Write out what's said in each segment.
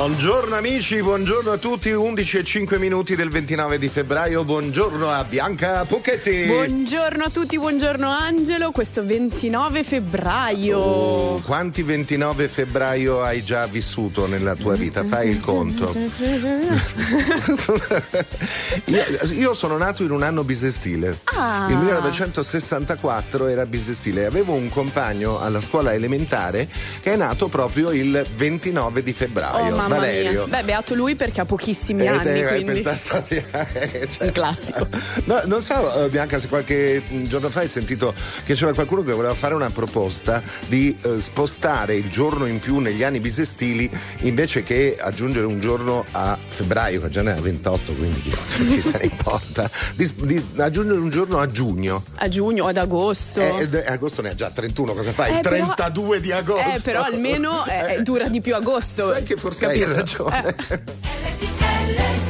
Buongiorno amici, buongiorno a tutti, 11 e 5 minuti del 29 di febbraio, buongiorno a Bianca Pucchetti. Buongiorno a tutti, buongiorno Angelo, questo 29 febbraio. Oh, quanti 29 febbraio hai già vissuto nella tua vita? Fai il conto. io, io, sono nato in un anno bisestile. Ah. Il 1964 era bisestile. Avevo un compagno alla scuola elementare che è nato proprio il 29 di febbraio. Oh, mamma Valerio. Mia. Beh, beato lui perché ha pochissimi Eh, anni. eh, quindi. questa storia, eh, cioè- Un classico. No, non so, eh, Bianca, se qualche giorno fa hai sentito che c'era qualcuno che voleva fare una proposta di eh, spostare il giorno in più negli anni bisestili invece che aggiungere un giorno a febbraio, che già ne ha 28, quindi chi, chi se ne importa, di, di aggiungere un giorno a giugno. A giugno o ad agosto. Eh, eh, agosto ne ha già 31, cosa fai? Eh, il però- 32 di agosto. Eh, però almeno dura di più agosto. Sai che forse hai ragione.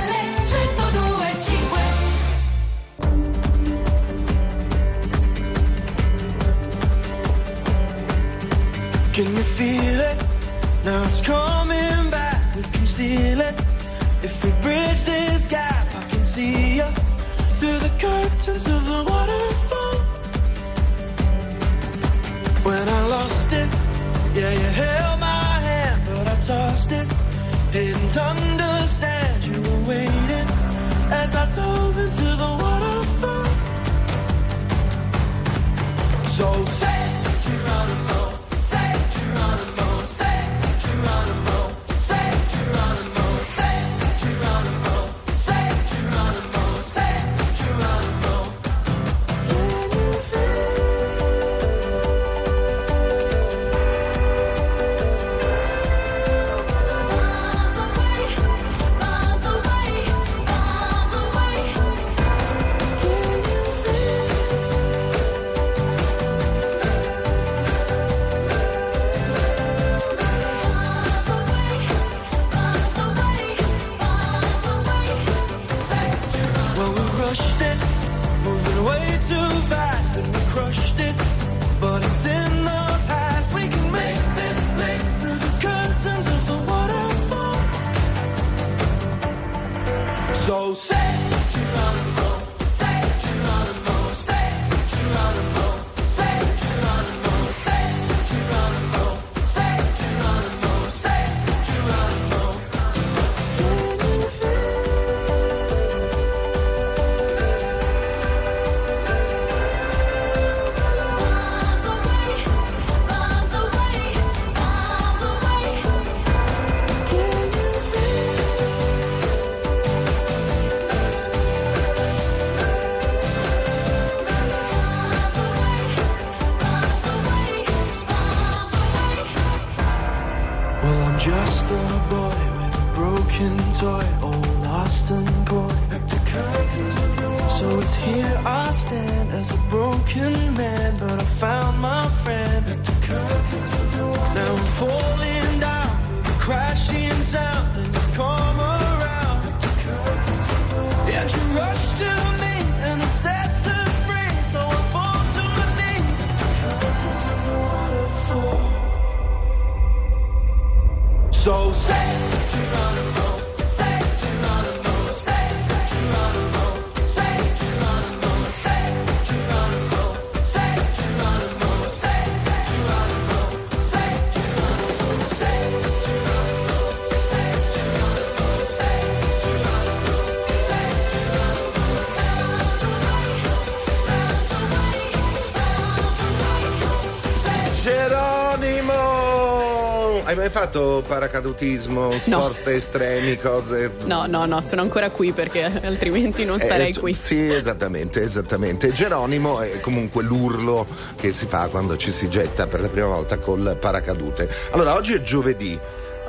Fatto paracadutismo, sport estremi, cose? No, no, no, sono ancora qui perché altrimenti non sarei Eh, qui. Sì, esattamente, esattamente. Geronimo è comunque l'urlo che si fa quando ci si getta per la prima volta col paracadute. Allora, oggi è giovedì.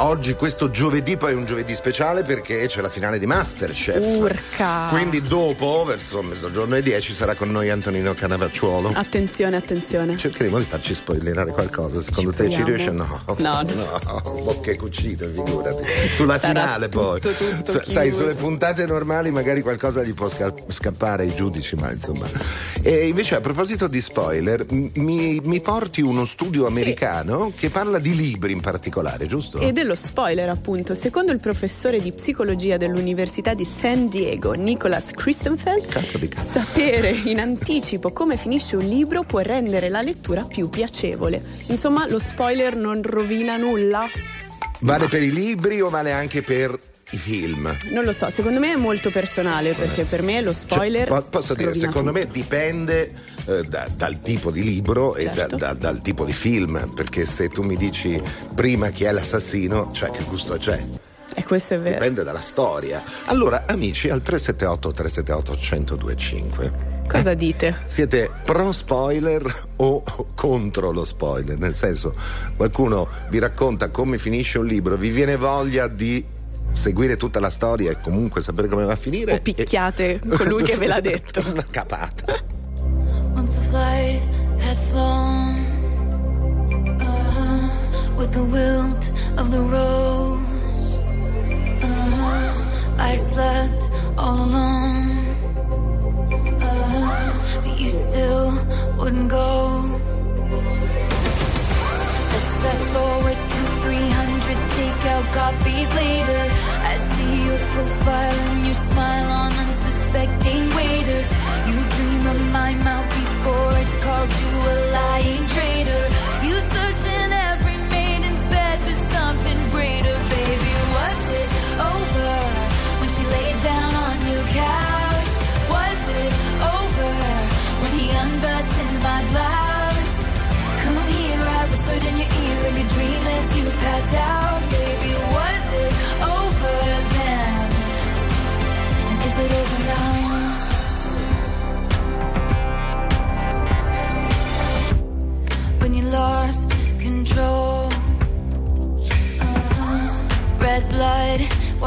Oggi, questo giovedì, poi è un giovedì speciale perché c'è la finale di Masterchef. Urca! Quindi dopo, verso mezzogiorno e 10, sarà con noi Antonino Canavacciuolo. Attenzione, attenzione. Cercheremo di farci spoilerare qualcosa. Secondo Ci te ci riesce? No. No, no. no. Bocche cucite, figurati. Sulla Sarà finale poi. tutto, tutto Sa- sai, sulle puntate normali magari qualcosa gli può sca- scappare ai giudici, ma insomma. E invece a proposito di spoiler, mi, mi porti uno studio americano che parla di libri in particolare, giusto? E dello spoiler, appunto, secondo il professore di psicologia dell'Università di San Diego, Nicholas Christenfeld, sapere in anticipo come finisce un libro può rendere la lettura più piacevole. Insomma, lo spoiler non rovina nulla? Vale per i libri o vale anche per i film? Non lo so, secondo me è molto personale perché per me lo spoiler. Cioè, po- posso dire, secondo tutto. me dipende eh, da- dal tipo di libro e da- Certo. da- dal tipo di film, perché se tu mi dici prima chi è l'assassino, cioè che gusto c'è? E questo è vero. Dipende dalla storia. Allora, amici, al 378 378 1025. Cosa dite? Siete pro spoiler o contro lo spoiler? Nel senso, qualcuno vi racconta come finisce un libro, vi viene voglia di seguire tutta la storia e comunque sapere come va a finire? O picchiate colui che ve l'ha detto. Una capata. Once the flight had flown, uh-huh, with the wilt of the rose, uh-huh, I slept all alone, uh-huh, but you still wouldn't go. Let's fast forward to 300 takeout coffees later. I see your profile and your smile on unsuspecting waiters. You dream of my mouth before it called you a lying traitor. You search in every maiden's bed for something greater, baby. Was it over when she laid down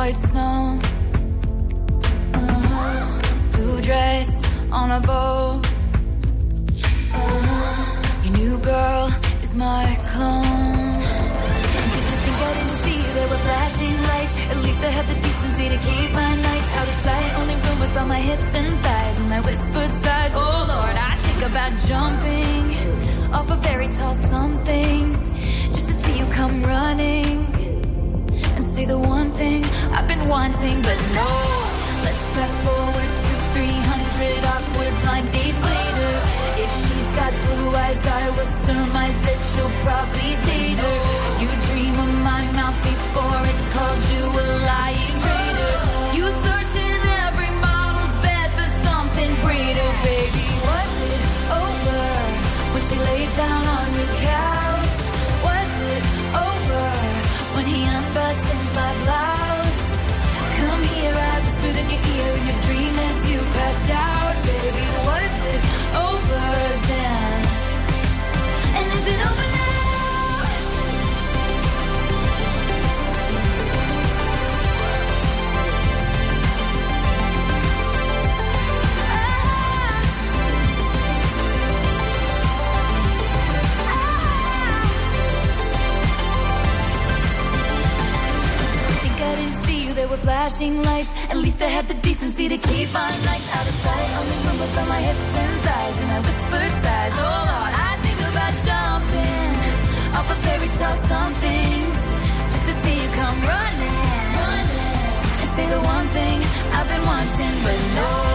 white snow. Uh-huh. Blue dress on a boat. Your new girl is my clone. Flashing lights? At least I had the decency to keep my nights out of sight. Only rumors about my hips and thighs and my whispered sighs. Oh Lord, I think about jumping off of very tall somethings just to see you come running and say the one thing I've been wanting, but no. Let's fast forward to 300 awkward blind dates later. If got blue eyes, I will surmise that she'll probably date her. You dream of my mouth before it called you a lying traitor. You search in every model's bed for something greater, baby. Was it over when she laid down on your couch? flashing lights. At least I had the decency to keep my lights out of sight. Only rumbles by my hips and thighs, and I whispered sighs. Oh Lord. About jumping off a fairy tale somethings just to see you come running, running, and say the one thing I've been wanting, but no.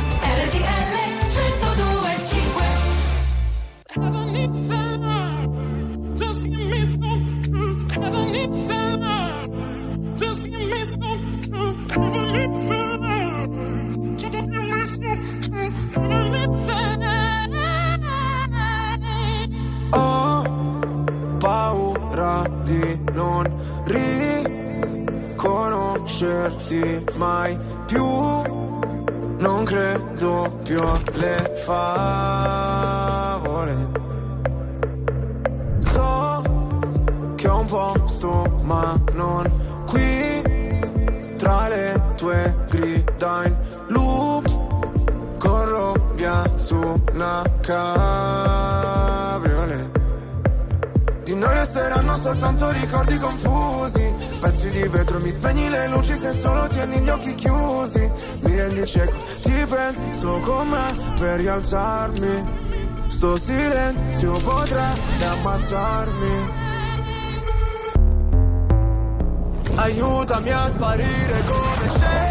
Riconoscerti mai più. Non credo più alle favole. So che ho un posto, ma non qui. Tra le tue grida in loop corro via su una cabriolet di noi resteranno soltanto ricordi confusi Pezzi di vetro, mi spegni le luci se solo tieni gli occhi chiusi. Mi rendi cieco, ti penso con me per rialzarmi. Sto silenzio potrebbe ammazzarmi. Aiutami a sparire come cenere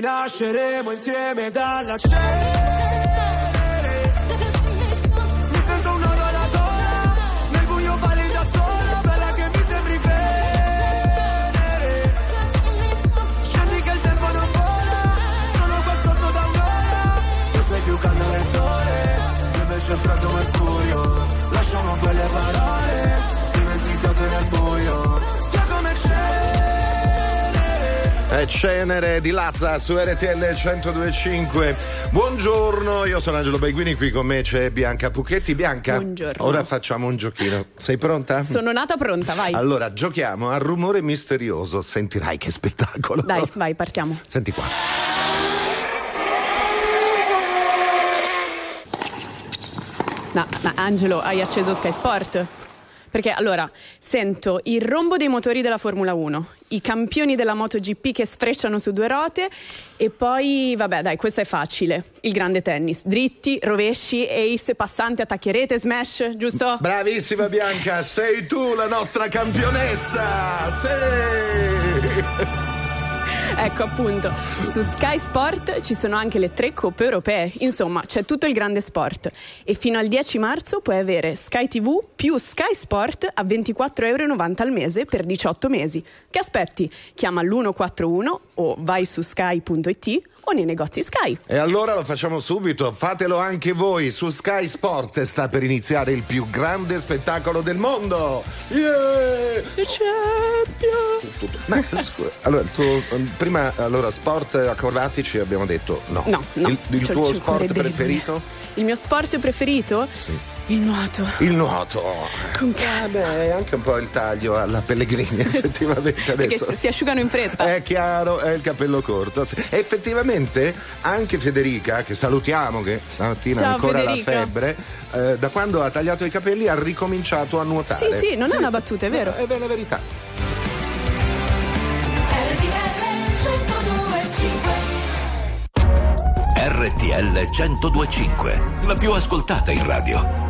Rinasceremo insieme dalla cenere. Mi sento un nodo alla gola, nel buio balli da sola, bella che mi sembri venere. Scendi che il tempo non vola, sono qua sotto un'ora. Tu sei più caldo del sole, io invece freddo mercurio. Lasciamo quelle parole, È Cenere di Lazza su RTL 1025. Buongiorno, io sono Angelo Baiguini, qui con me c'è Bianca Pucchetti. Bianca, Buongiorno. ora facciamo un giochino. Sei pronta? Sono nata pronta, vai. Allora, giochiamo al rumore misterioso. Sentirai che spettacolo. Dai, vai, partiamo. Senti qua. No, ma Angelo, hai acceso Sky Sport? Perché allora sento il rombo dei motori della Formula 1, i campioni della MotoGP che sfrecciano su due ruote e poi, vabbè, dai, questo è facile. Il grande tennis, dritti, rovesci, ace, passanti, attaccherete, smash, giusto? Bravissima Bianca, sei tu la nostra campionessa! Sì! Ecco appunto, su Sky Sport ci sono anche le tre coppe europee, insomma c'è tutto il grande sport e fino al 10 marzo puoi avere Sky TV più Sky Sport a 24,90 euro al mese per 18 mesi. Che aspetti? Chiama l'141 o vai su sky.it o nei negozi Sky. E allora lo facciamo subito, fatelo anche voi su Sky Sport sta per iniziare il più grande spettacolo del mondo. Yeah! Tutto- Ma scusa, allora, il tuo, prima allora sport acrobatici abbiamo detto no. No, no, Il, il c'ho- tuo sport preferito? Il mio sport preferito? Sì. Il nuoto. Il nuoto. Con Eh beh, è anche un po' il taglio alla Pellegrini, effettivamente adesso. Perché si asciugano in fretta. È chiaro, è il capello corto. sì. E effettivamente anche Federica, che salutiamo, che stamattina Ciao, ancora Federica. la febbre, eh, da quando ha tagliato i capelli ha ricominciato a nuotare. Sì, sì, non è una battuta, è vero. È la verità. RTL 1025, la più ascoltata in radio.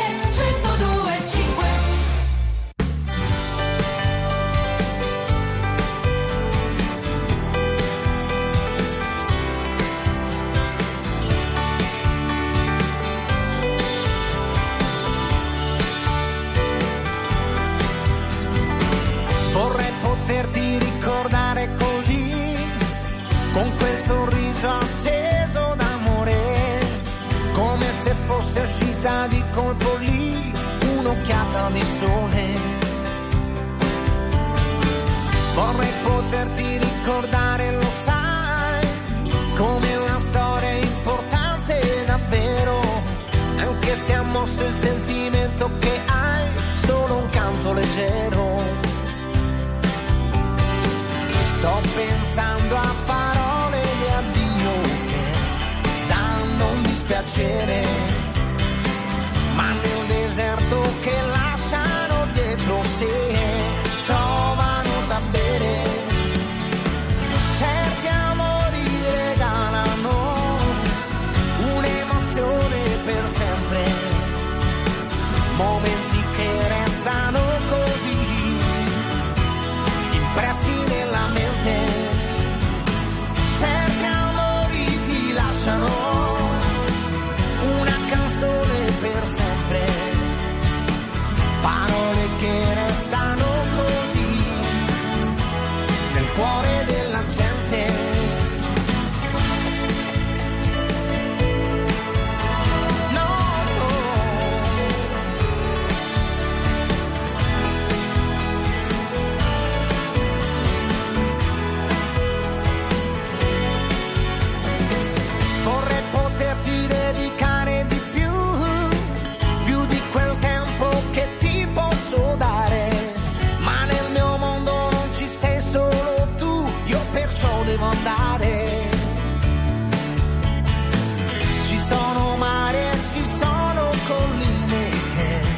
head.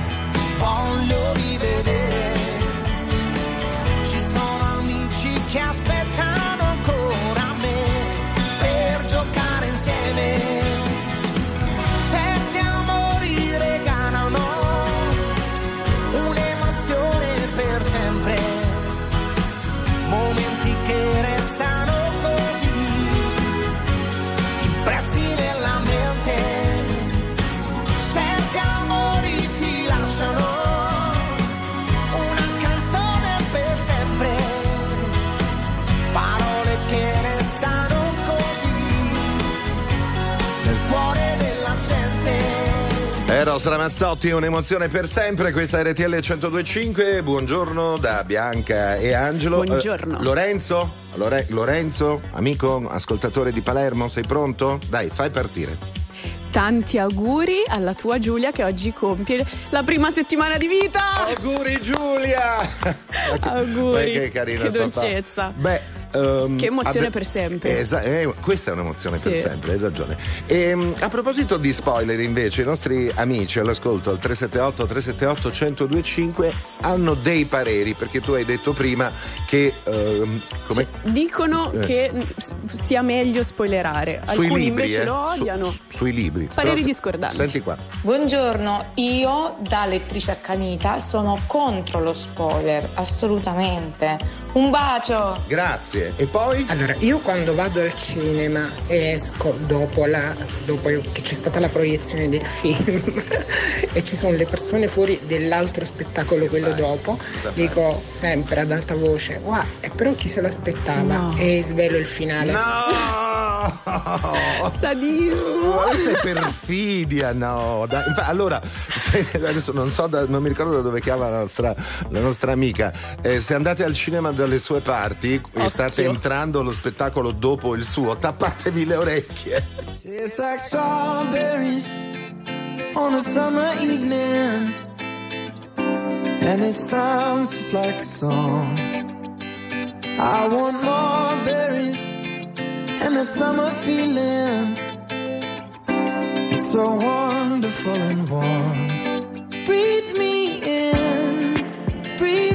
Gente. Eros Ramazzotti, un'emozione per sempre, questa è RTL 1025, buongiorno da Bianca e Angelo. Buongiorno. Eh, Lorenzo? Lore- Lorenzo, amico, ascoltatore di Palermo, sei pronto? Dai, fai partire. Tanti auguri alla tua Giulia che oggi compie la prima settimana di vita. Auguri Giulia! Auguri. Beh, che carino Che il papà. dolcezza. Beh, ehm, Che emozione per sempre. Esa- eh, questa è un'emozione per Sì. sempre, hai ragione. Ehm, a proposito di spoiler, invece, i nostri amici all'ascolto al 378 378 1025 hanno dei pareri, perché tu hai detto prima che ehm, come Dicono Eh. che sia meglio spoilerare. sui Alcuni libri, invece eh, lo su- odiano. su- sui libri. Pareri Però discordanti. Senti qua. Buongiorno, io da lettrice accanita sono contro lo spoiler, assolutamente. Un bacio! Grazie. E poi? Allora, io quando vado al cinema e esco dopo, la- dopo che c'è stata la proiezione del film e ci sono le persone fuori dell'altro spettacolo, quello dopo, dico sempre ad alta voce, wow, e però chi se l'aspettava? No. E svelo il finale. No! Sadismo. Questa è perfidia, no. dai. Allora, adesso non so, da- non mi ricordo da dove chiama la nostra, la nostra amica. Eh, se andate al cinema dalle sue parti e Occhio. state entrando allo spettacolo dopo il suo, tappatevi le orecchie. Tastes like strawberries on a summer evening. And it sounds just like a song. I want more berries and that summer feeling. It's so wonderful and warm. Breathe me in, breathe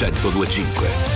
1025.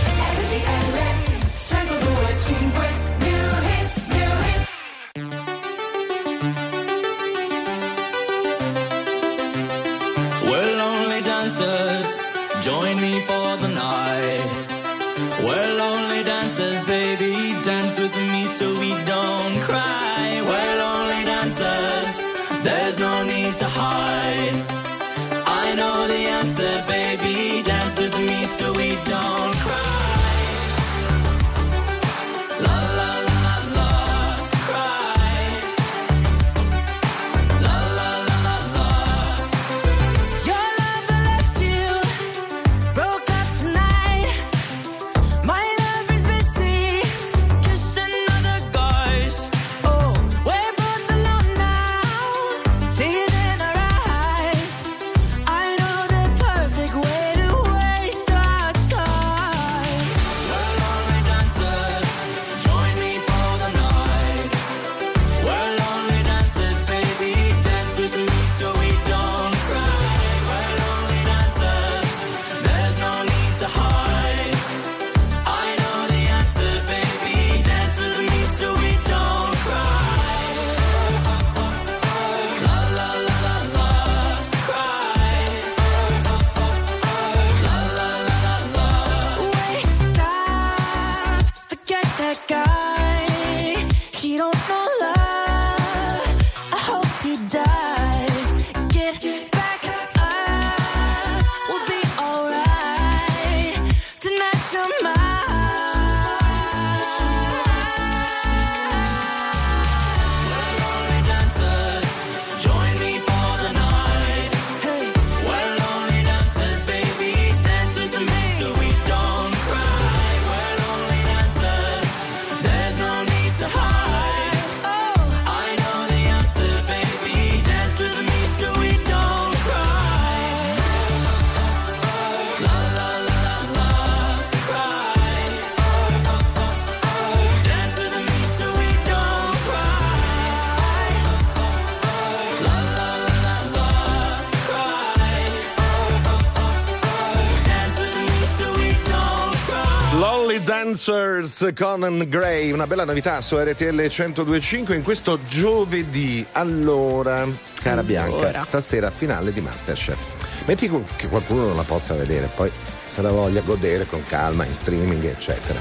Brothers Conan Gray, una bella novità su RTL 1025 in questo giovedì. Allora, cara mm, Bianca, stasera finale di Masterchef. Metti che qualcuno non la possa vedere, poi se la voglia godere con calma in streaming, eccetera.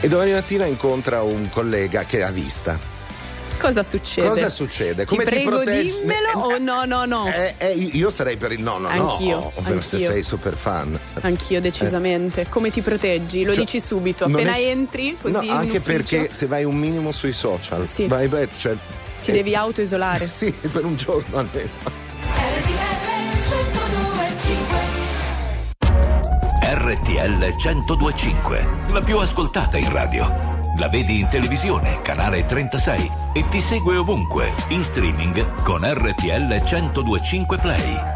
E domani mattina incontra un collega che ha vista cosa succede? Cosa succede? Come ti, ti prego, proteggi? dimmelo eh, o no, no, no? Eh, eh, io sarei per il no, no, anch'io, no. Anch'io. Se sei super fan. Anch'io decisamente. Eh. Come ti proteggi? Lo cioè, dici subito, appena è... entri così. No, anche perché se vai un minimo sui social, sì. vai, vai, cioè, ti eh, devi autoisolare. Sì, per un giorno almeno. RTL 1025, la più ascoltata in radio. La vedi in televisione, canale 36 e ti segue ovunque, in streaming con RTL 1025 Play.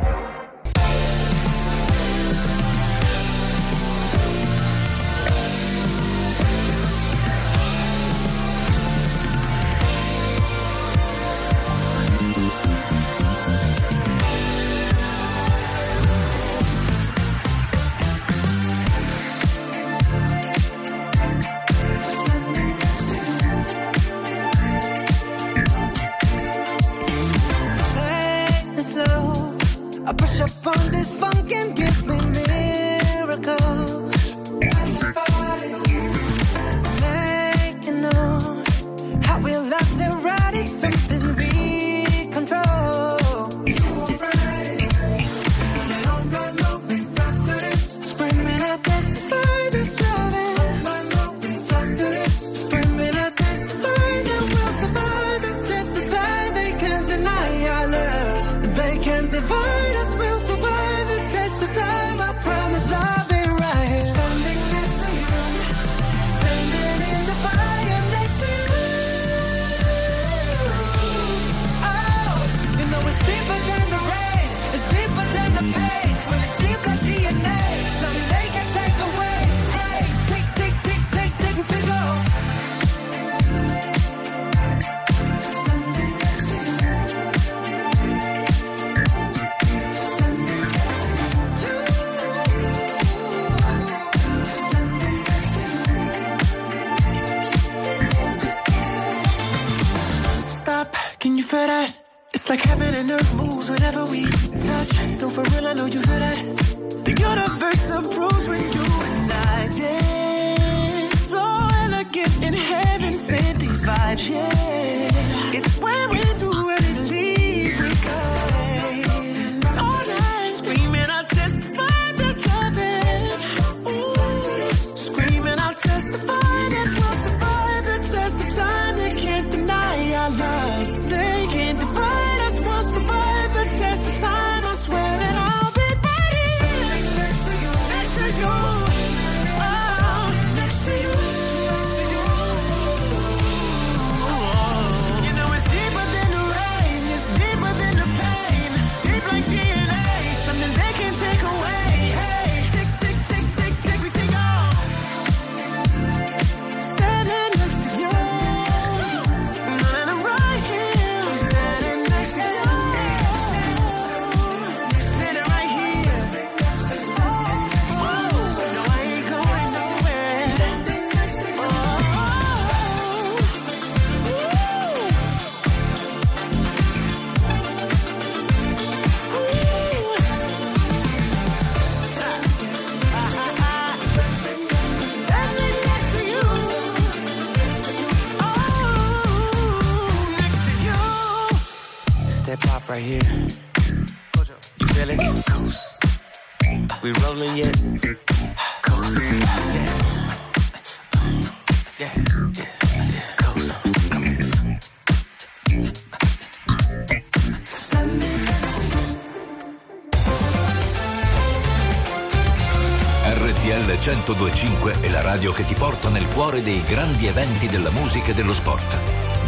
right here. You feel it? Coast. We rolling yet? Coast. Yeah. Yeah. Yeah. Coast. RTL 1025 è la radio che ti porta nel cuore dei grandi eventi della musica e dello sport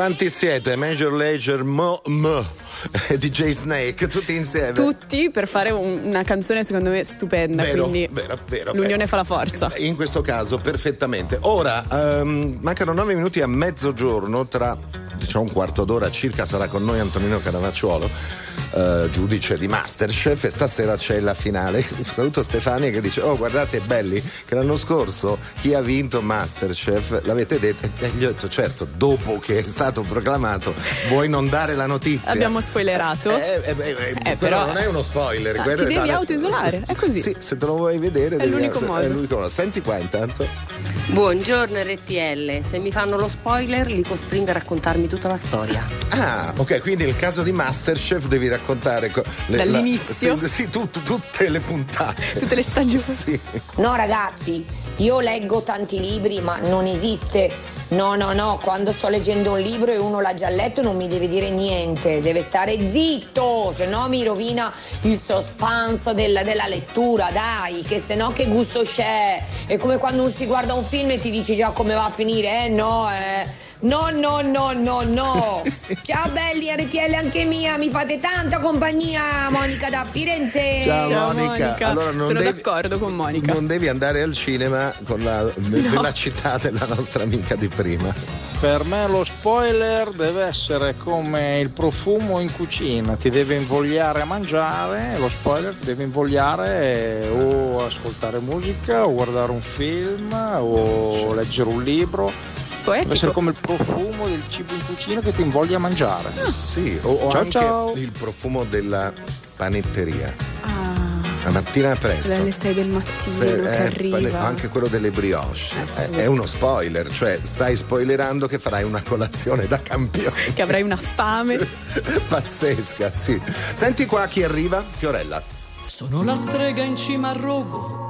Quanti siete? Major Lager Mo, Mo e DJ Snake, tutti insieme. Tutti per fare un- una canzone secondo me stupenda, Vero, quindi vero, vero, l'unione fa la forza. In questo caso perfettamente. Ora ehm, mancano nove minuti a mezzogiorno, tra diciamo un quarto d'ora circa sarà con noi Antonino Canavacciuolo. Eh, giudice di Masterchef e stasera c'è la finale. Saluto Stefania che dice: Oh, guardate, belli, che l'anno scorso chi ha vinto Masterchef l'avete detto. E gli ho detto: Certo, dopo che è stato proclamato, vuoi non dare la notizia? Abbiamo spoilerato. Eh, eh, eh, eh, Eh, però- non è uno spoiler. Ah, ti devi dare- autoisolare, è così. Sì, se te lo vuoi vedere, È l'unico modo. È l'unico modo. Senti qua intanto. Buongiorno RTL, se mi fanno lo spoiler li costringo a raccontarmi tutta la storia. Ah, ok, quindi nel caso di Masterchef devi raccontare co- le- la- Dall'inizio? sì, sì, tut- tutte le puntate. Tutte le stagioni. Sì. No ragazzi, io leggo tanti libri ma non esiste. No, no, no, quando sto leggendo un libro e uno l'ha già letto non mi deve dire niente, deve stare zitto, se no mi rovina il suspense della, della lettura, dai, che se no che gusto c'è. È come quando si guarda un film e ti dici già come va a finire, eh no, eh. No, no, no, no, no. Ciao belli, RTL anche mia, mi fate tanta compagnia, Monica da Firenze. Ciao, Monica. Allora non Sono devi- d'accordo con Monica. Non devi andare al cinema con la, nella città della nostra amica di prima. Per me lo spoiler deve essere come il profumo in cucina, ti deve invogliare a mangiare, lo spoiler ti deve invogliare eh, o ascoltare musica o guardare un film o leggere un libro. Deve essere come il profumo del cibo in cucina che ti invoglia a mangiare. Sì, o, o ciao anche ciao. il profumo della panetteria. Ah, La mattina presto. alle 6 del mattino Se- che eh, arriva. pane- anche quello delle brioche è, è uno spoiler, cioè stai spoilerando che farai una colazione da campione. Che avrai una fame. Pazzesca, sì. Senti qua chi arriva, Fiorella. Sono la strega in cima al rogo,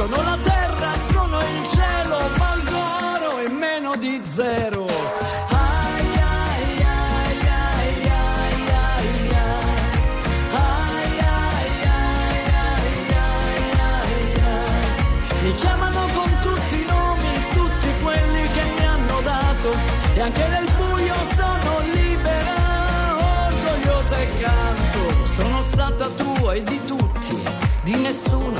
Sono la terra, sono il cielo, valgo oro e meno di zero. Mi chiamano con tutti i nomi, tutti quelli che mi hanno dato e anche nel buio sono libera, orgogliosa e canto. Sono stata tua e di tutti, di nessuno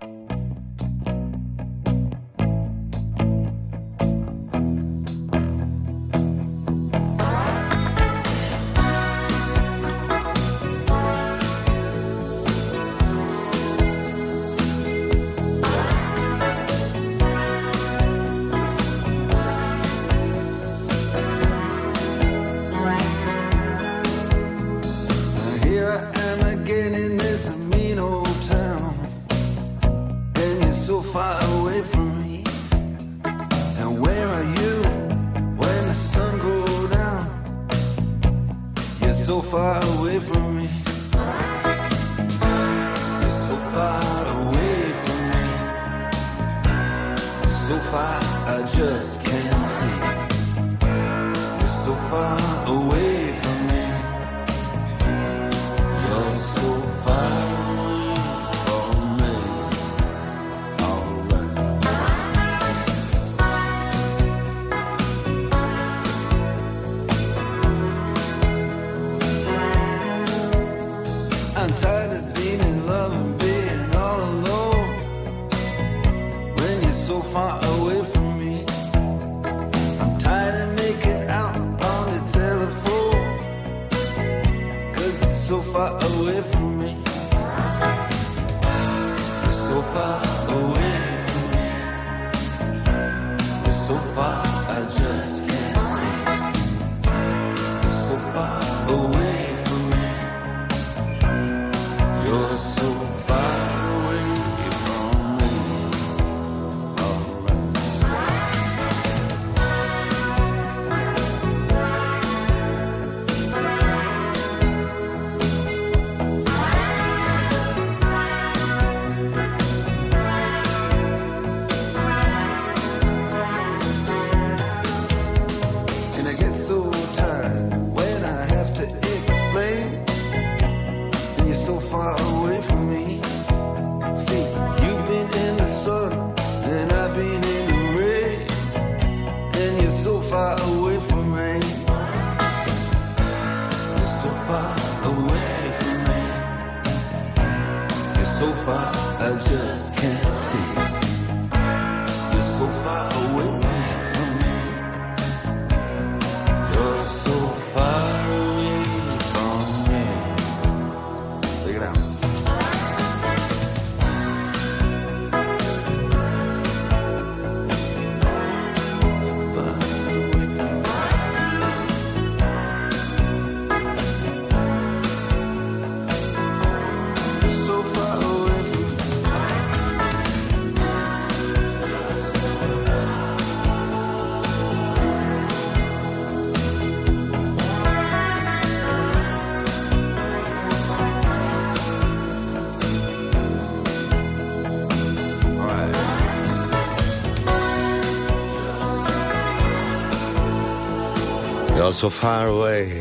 so far away.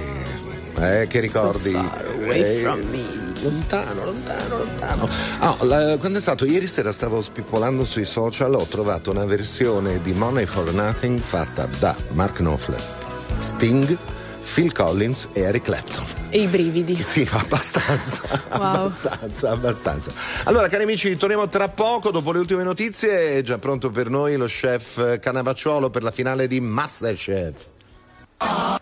Eh, che ricordi? So far away eh, from me lontano, lontano, lontano. Oh, la, quando è stato ieri sera stavo spippolando sui social, ho trovato una versione di Money for Nothing fatta da Mark Knopfler, Sting, Phil Collins e Eric Clapton. E i brividi. Sì, abbastanza, wow. abbastanza, abbastanza. Allora, cari amici, torniamo tra poco dopo le ultime notizie. È già pronto per noi lo chef Canavacciolo per la finale di Masterchef. Oh.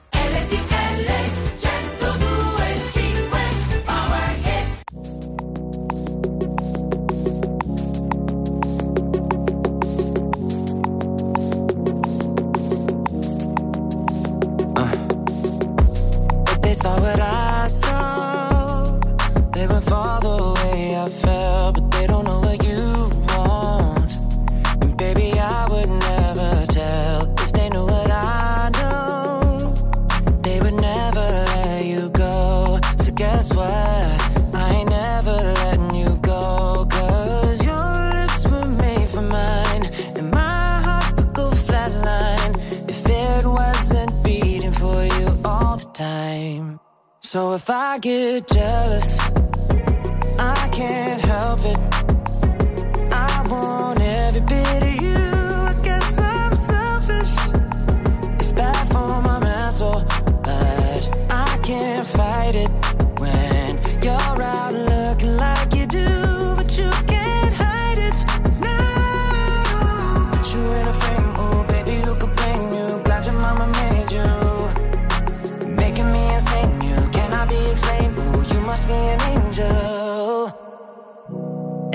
So if I get jealous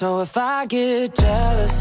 So if I get jealous,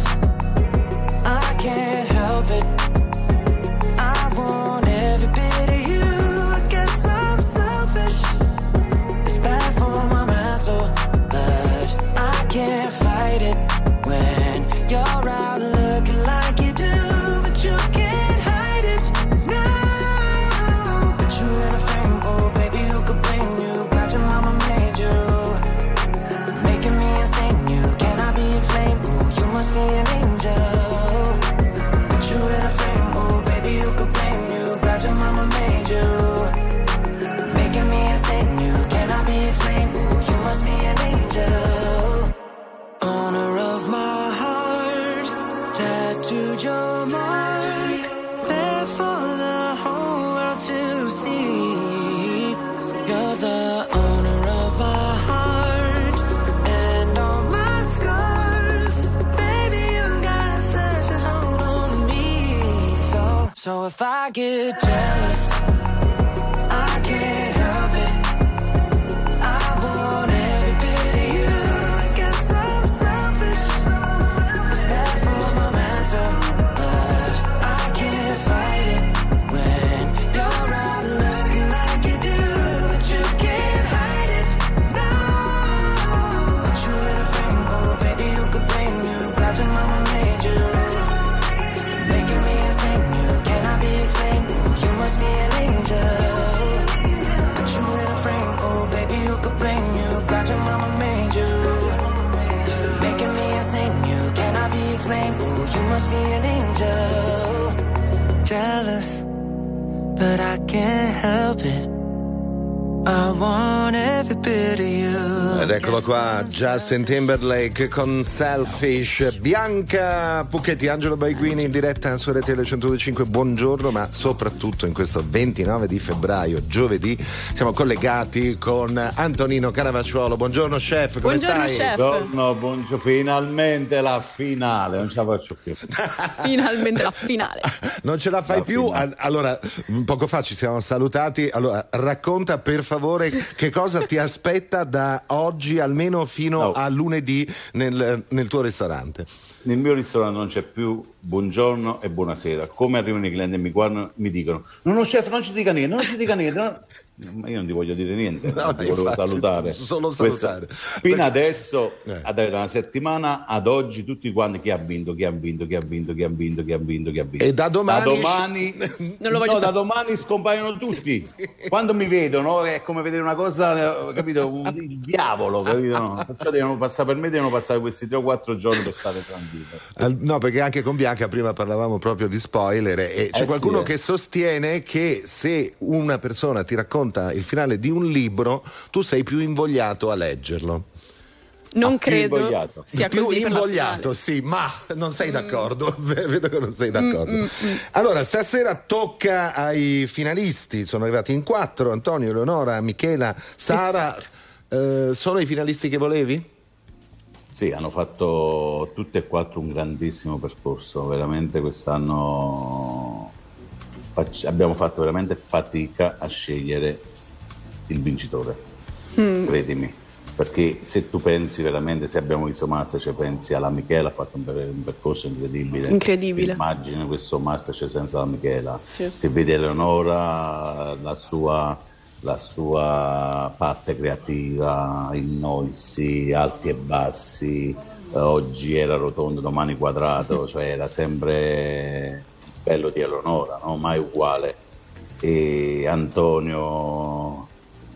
Ed eccolo qua, Justin Timberlake con Selfish, Bianca Pucchetti, Angelo Baiguini in diretta su RTL 125, buongiorno, ma soprattutto in questo 29 di febbraio, giovedì, siamo collegati con Antonino Canavacciuolo. Buongiorno chef, come Buongiorno, stai? chef. Buongiorno, buongiorno, finalmente la finale, non ce la faccio più. Finalmente la finale. Non ce la fai più? Al- Allora, poco fa ci siamo salutati. Allora, racconta per favore che cosa ti aspetta da oggi almeno fino a lunedì nel, nel tuo ristorante. Nel mio ristorante non c'è più buongiorno e buonasera. Come arrivano i clienti e mi guardano mi dicono: No, no, chef, non ci dica niente, non ci dica niente. no." Ma io non ti voglio dire niente, No, ti volevo infatti, salutare. solo Questa- salutare. fino Perché- adesso, Eh. ad una settimana ad oggi, tutti quanti chi ha vinto, chi ha vinto, chi ha vinto, chi ha vinto, chi ha vinto, chi ha vinto. E da domani- Da domani, Non lo voglio no, da domani scompaiono tutti. Quando mi vedono è come vedere una cosa, eh, capito? Un, il diavolo, capito? No? Perciò devono passare per me, devono passare questi 3 o 4 giorni per stare tranquilli. No, perché anche con Bianca prima parlavamo proprio di spoiler e c'è Eh qualcuno sì, eh. che sostiene che se una persona ti racconta il finale di un libro, tu sei più invogliato a leggerlo. Non più credo invogliato. sia più così invogliato, sì, ma non sei d'accordo. Vedo che non sei d'accordo. mm, Allora, stasera tocca ai finalisti. Sono arrivati in quattro: Antonio, Eleonora, Michela, Sara. Eh, sono i finalisti che volevi? Sì, hanno fatto tutte e quattro un grandissimo percorso, veramente quest'anno fac- abbiamo fatto veramente fatica a scegliere il vincitore, Mm. credimi, perché se tu pensi veramente, se abbiamo visto Masterchef, pensi alla Michela, ha fatto un, per- un percorso incredibile. Incredibile. Immagini questo Masterchef senza la Michela. Sì. Se vedi Eleonora, la sua, la sua parte creativa, il noisy, alti e bassi, eh, oggi era rotondo, domani quadrato, cioè era sempre bello di Eleonora, no? mai uguale. E Antonio,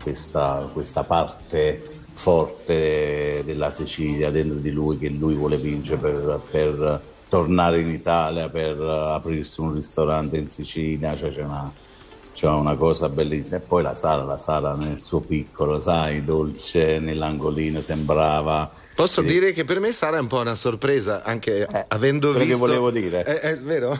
questa, questa parte forte della Sicilia dentro di lui che lui vuole vincere per, per tornare in Italia, per aprirsi un ristorante in Sicilia, cioè c'è una, c'è una cosa bellissima. E poi la Sara, la Sara nel suo piccolo, sai, dolce nell'angolino, sembrava. Posso Sì. dire che per me sarà un po' una sorpresa, anche avendo quello che visto. volevo dire. Eh, è vero?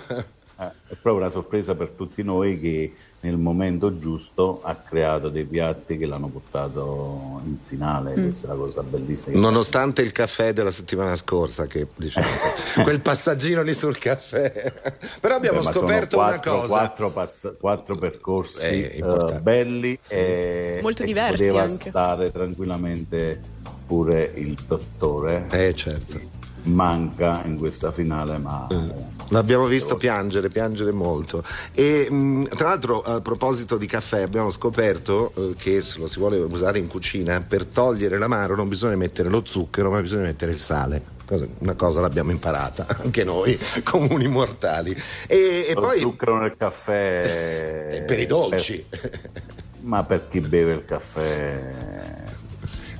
Eh, è proprio una sorpresa per tutti noi che nel momento giusto ha creato dei piatti che l'hanno portato in finale. Mm. Questa è la cosa bellissima. Nonostante il caffè della settimana scorsa, che diciamo, quel passaggino lì sul caffè. Però abbiamo Beh, scoperto quattro, una cosa. Quattro, pass- quattro percorsi Eh, eh, belli e, Molto e diversi poteva anche. stare tranquillamente pure il dottore. Eh, certo. Manca in questa finale, ma L'abbiamo visto piangere, piangere molto. E mh, tra l'altro, a proposito di caffè, abbiamo scoperto eh, che se lo si vuole usare in cucina, per togliere l'amaro non bisogna mettere lo zucchero, ma bisogna mettere il sale. Una cosa l'abbiamo imparata anche noi, comuni mortali. E, e lo poi zucchero nel caffè per i dolci. ma per chi beve il caffè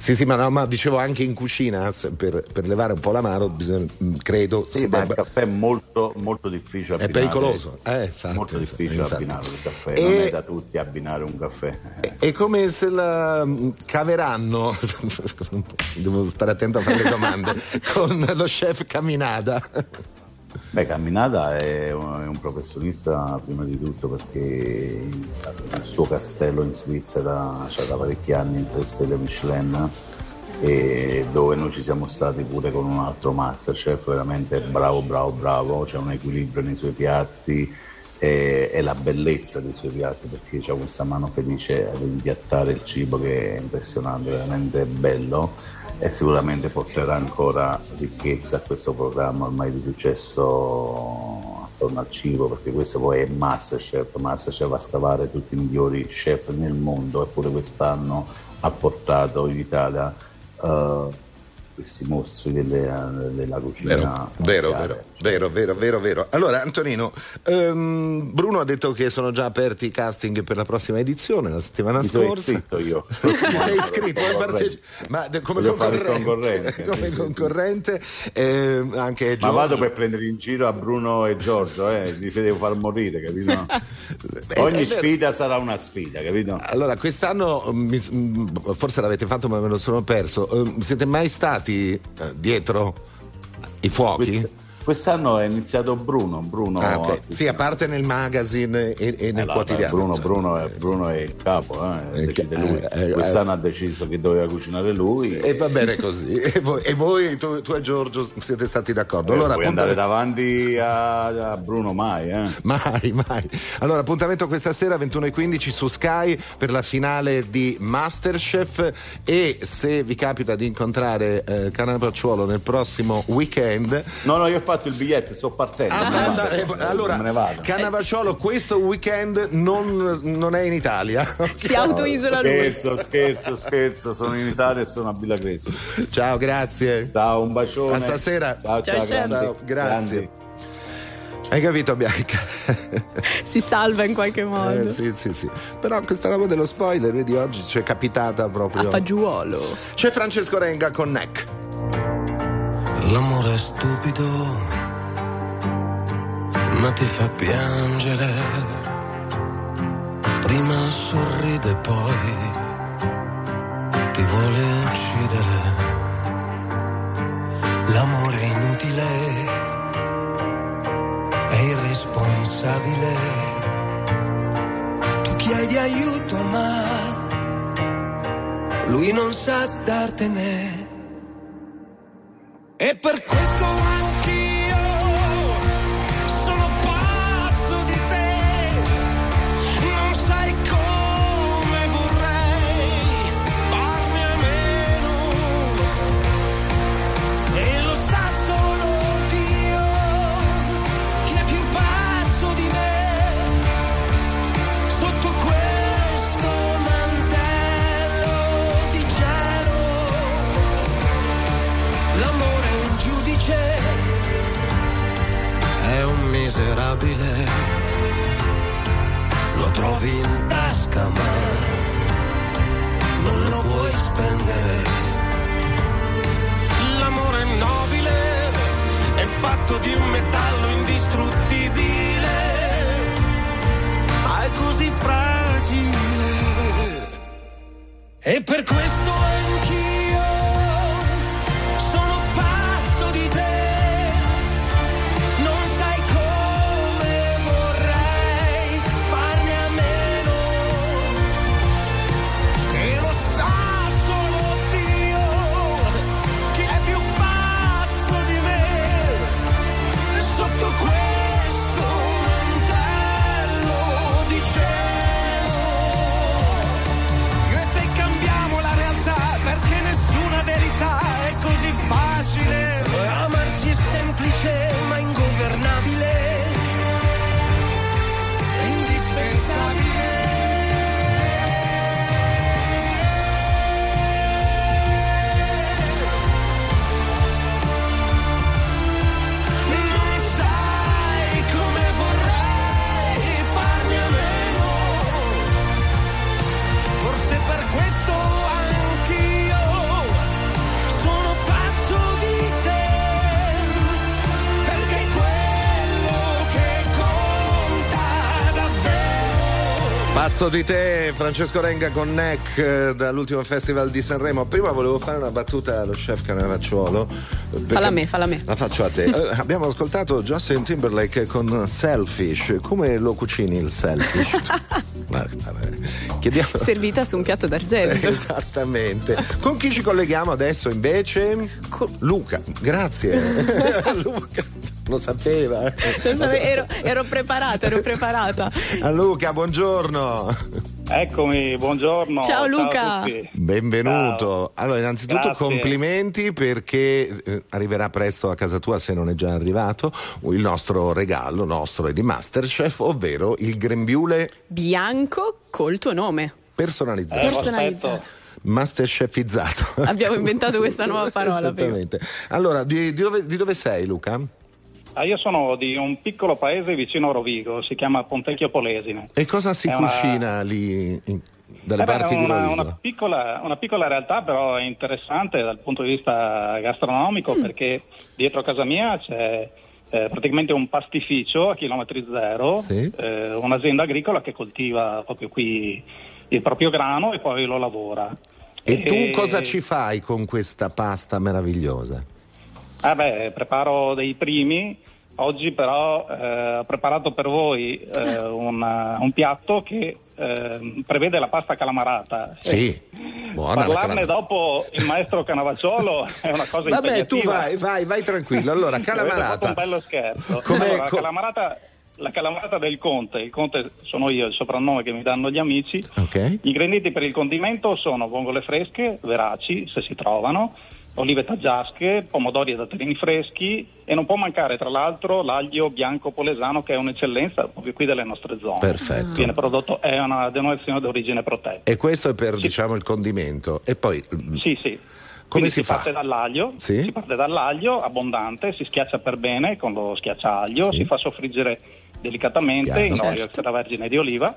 Sì, sì, ma, no, ma dicevo anche in cucina, per, per levare un po' l'amaro, bisogna, mh, credo. Sì, ma il debba- caffè è molto, molto difficile È abbinare. pericoloso, eh, infatti, molto difficile infatti. abbinare il caffè, E- non è da tutti abbinare un caffè. È come se la mh, caveranno, devo stare attento a fare le domande, con lo chef Caminada. Beh, Camminata è un, professionista prima di tutto perché il suo castello in Svizzera c'ha da parecchi anni in tre stelle Michelin e dove noi ci siamo stati pure con un altro masterchef veramente bravo, bravo, bravo, c'è un equilibrio nei suoi piatti e, e la bellezza dei suoi piatti perché c'ha questa mano felice ad impiattare il cibo che è impressionante, veramente bello e sicuramente porterà ancora ricchezza a questo programma ormai di successo attorno al cibo perché questo poi è Masterchef, Masterchef va a scavare tutti i migliori chef nel mondo eppure quest'anno ha portato in Italia eh, questi mostri delle- della cucina Vero, vero. Vero, vero, vero, vero. Allora, Antonino, ehm, Bruno ha detto che sono già aperti i casting per la prossima edizione, la settimana Mi sono scorsa. iscritto io. Ti sei iscritto, parteci- ma de- come Voglio concorrente, concorrente, come concorrente eh, anche Ma vado per prendere in giro a Bruno e Giorgio, eh, li devo far morire, capito? Ogni è vero. sfida sarà una sfida, capito? Allora, quest'anno mm, mm, forse l'avete fatto, ma me lo sono perso. Ehm, siete mai stati eh, dietro i fuochi? Quest- Quest'anno è iniziato Bruno, Bruno Ah, ok. Sì, a parte nel magazine e, e nel Eh, no, quotidiano. Bruno, Bruno è, Bruno è il capo, eh, lui. eh, eh, Quest'anno eh, ha deciso che doveva cucinare lui. E va bene così. E voi, e voi, tu, tu e Giorgio, siete stati d'accordo. Eh, Allora, puoi andare davanti a, a Bruno mai, eh? Mai, mai. Allora, appuntamento questa sera 21.15 su Sky per la finale di Masterchef e se vi capita di incontrare eh, Cannavacciuolo nel prossimo weekend, No, no, io ho fatto il biglietto, sto partendo. Ah, sta vado. eh, allora, me ne vado. Cannavacciolo questo weekend non, non è in Italia. Si autoisola lui. Scherzo, scherzo, scherzo, sono in Italia e sono a Villa Crespo. Ciao, grazie. Ciao, un bacione. A stasera. Ciao, ciao, Ciao, ciao. grandi, Ciao, grazie. grandi. Hai capito, Bianca? Si salva in qualche modo. Eh, sì, sì, sì. Però questa roba dello spoiler, vedi, oggi ci è capitata proprio. A fagiolo. C'è Francesco Renga con Neck. L'amore è stupido, ma ti fa piangere. Prima sorride, poi ti vuole uccidere. L'amore è inutile, è irresponsabile. Tu chiedi aiuto, ma lui non sa dartene. E per questo Pazzo di te, Francesco Renga con Neck eh, dall'ultimo festival di Sanremo. Prima volevo fare una battuta allo chef Canavacciuolo. eh, Falla a me, falla a me. La faccio a te. Eh, abbiamo ascoltato Justin Timberlake con Selfish. Come lo cucini il selfish? Chiediamo. Servita su un piatto d'argento. Esattamente. Con chi ci colleghiamo adesso invece? Luca, grazie. Luca, lo sapeva. eh. Lo ero, ero preparata, ero preparata. A Luca, buongiorno. Eccomi, buongiorno. Ciao, Luca. Benvenuto. Allora, innanzitutto Grazie. complimenti perché eh, arriverà presto a casa tua, se non è già arrivato, il nostro regalo, nostro e di Masterchef, ovvero il grembiule Bianco col tuo nome. personalizzato. Eh, Personalizzato. Masterchefizzato. Abbiamo inventato questa nuova parola. prima. Esattamente. Allora, di, di dove, di dove sei, Luca? Ah, io sono di un piccolo paese vicino a Rovigo, si chiama Pontecchio Polesine. E cosa si È una- cucina lì in- dalle Eh beh, parti è di una, Rovigo? una piccola, una piccola realtà, però è interessante dal punto di vista gastronomico perché dietro a casa mia c'è eh, praticamente un pastificio a chilometri zero, Sì. eh, un'azienda agricola che coltiva proprio qui il proprio grano e poi lo lavora. E tu cosa ci fai con questa pasta meravigliosa? Ah beh, preparo dei primi. Oggi però eh, ho preparato per voi eh, un, un piatto che eh, prevede la pasta calamarata. Sì, buona la Parlarne calamata. dopo il maestro Canavacciolo è una cosa Vabbè, tu vai, vai, vai tranquillo. Allora, calamarata. un bello scherzo. Com'è- Allora, la, co- calamarata, la calamarata del Conte, il Conte sono io, il soprannome che mi danno gli amici. Ok. Gli ingredienti per il condimento sono vongole fresche, veraci se si trovano, olive taggiasche, pomodori e datterini freschi e non può mancare tra l'altro l'aglio bianco polesano che è un'eccellenza proprio qui delle nostre zone. Perfetto. Viene prodotto, è una denominazione d'origine protetta. E questo è per, diciamo, il condimento. E poi, mm, Sì, sì. come si, si, fa? parte dall'aglio, Sì? si parte dall'aglio abbondante, si schiaccia per bene con lo schiacciaglio, Sì. si fa soffriggere delicatamente Chiaro. in olio Certo. extravergine di oliva.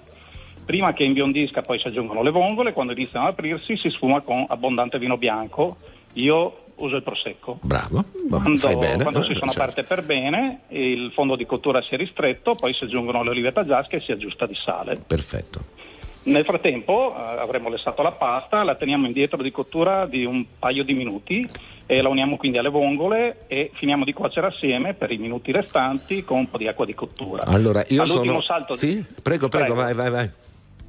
Prima che imbiondisca poi si aggiungono le vongole, quando iniziano ad aprirsi si sfuma con abbondante vino bianco. Io uso il prosecco. Bravo, va- Quando, fai bene. quando eh, si sono certo. aperte per bene, il fondo di cottura si è ristretto, poi si aggiungono le olive taggiasche e si aggiusta di sale. Perfetto. Nel frattempo eh, avremo lessato la pasta, la teniamo indietro di cottura di un paio di minuti e la uniamo quindi alle vongole e finiamo di cuocere assieme per i minuti restanti con un po' di acqua di cottura. Allora, io All'ultimo sono. salto di- Sì? Prego, prego, Prego. vai, vai, vai.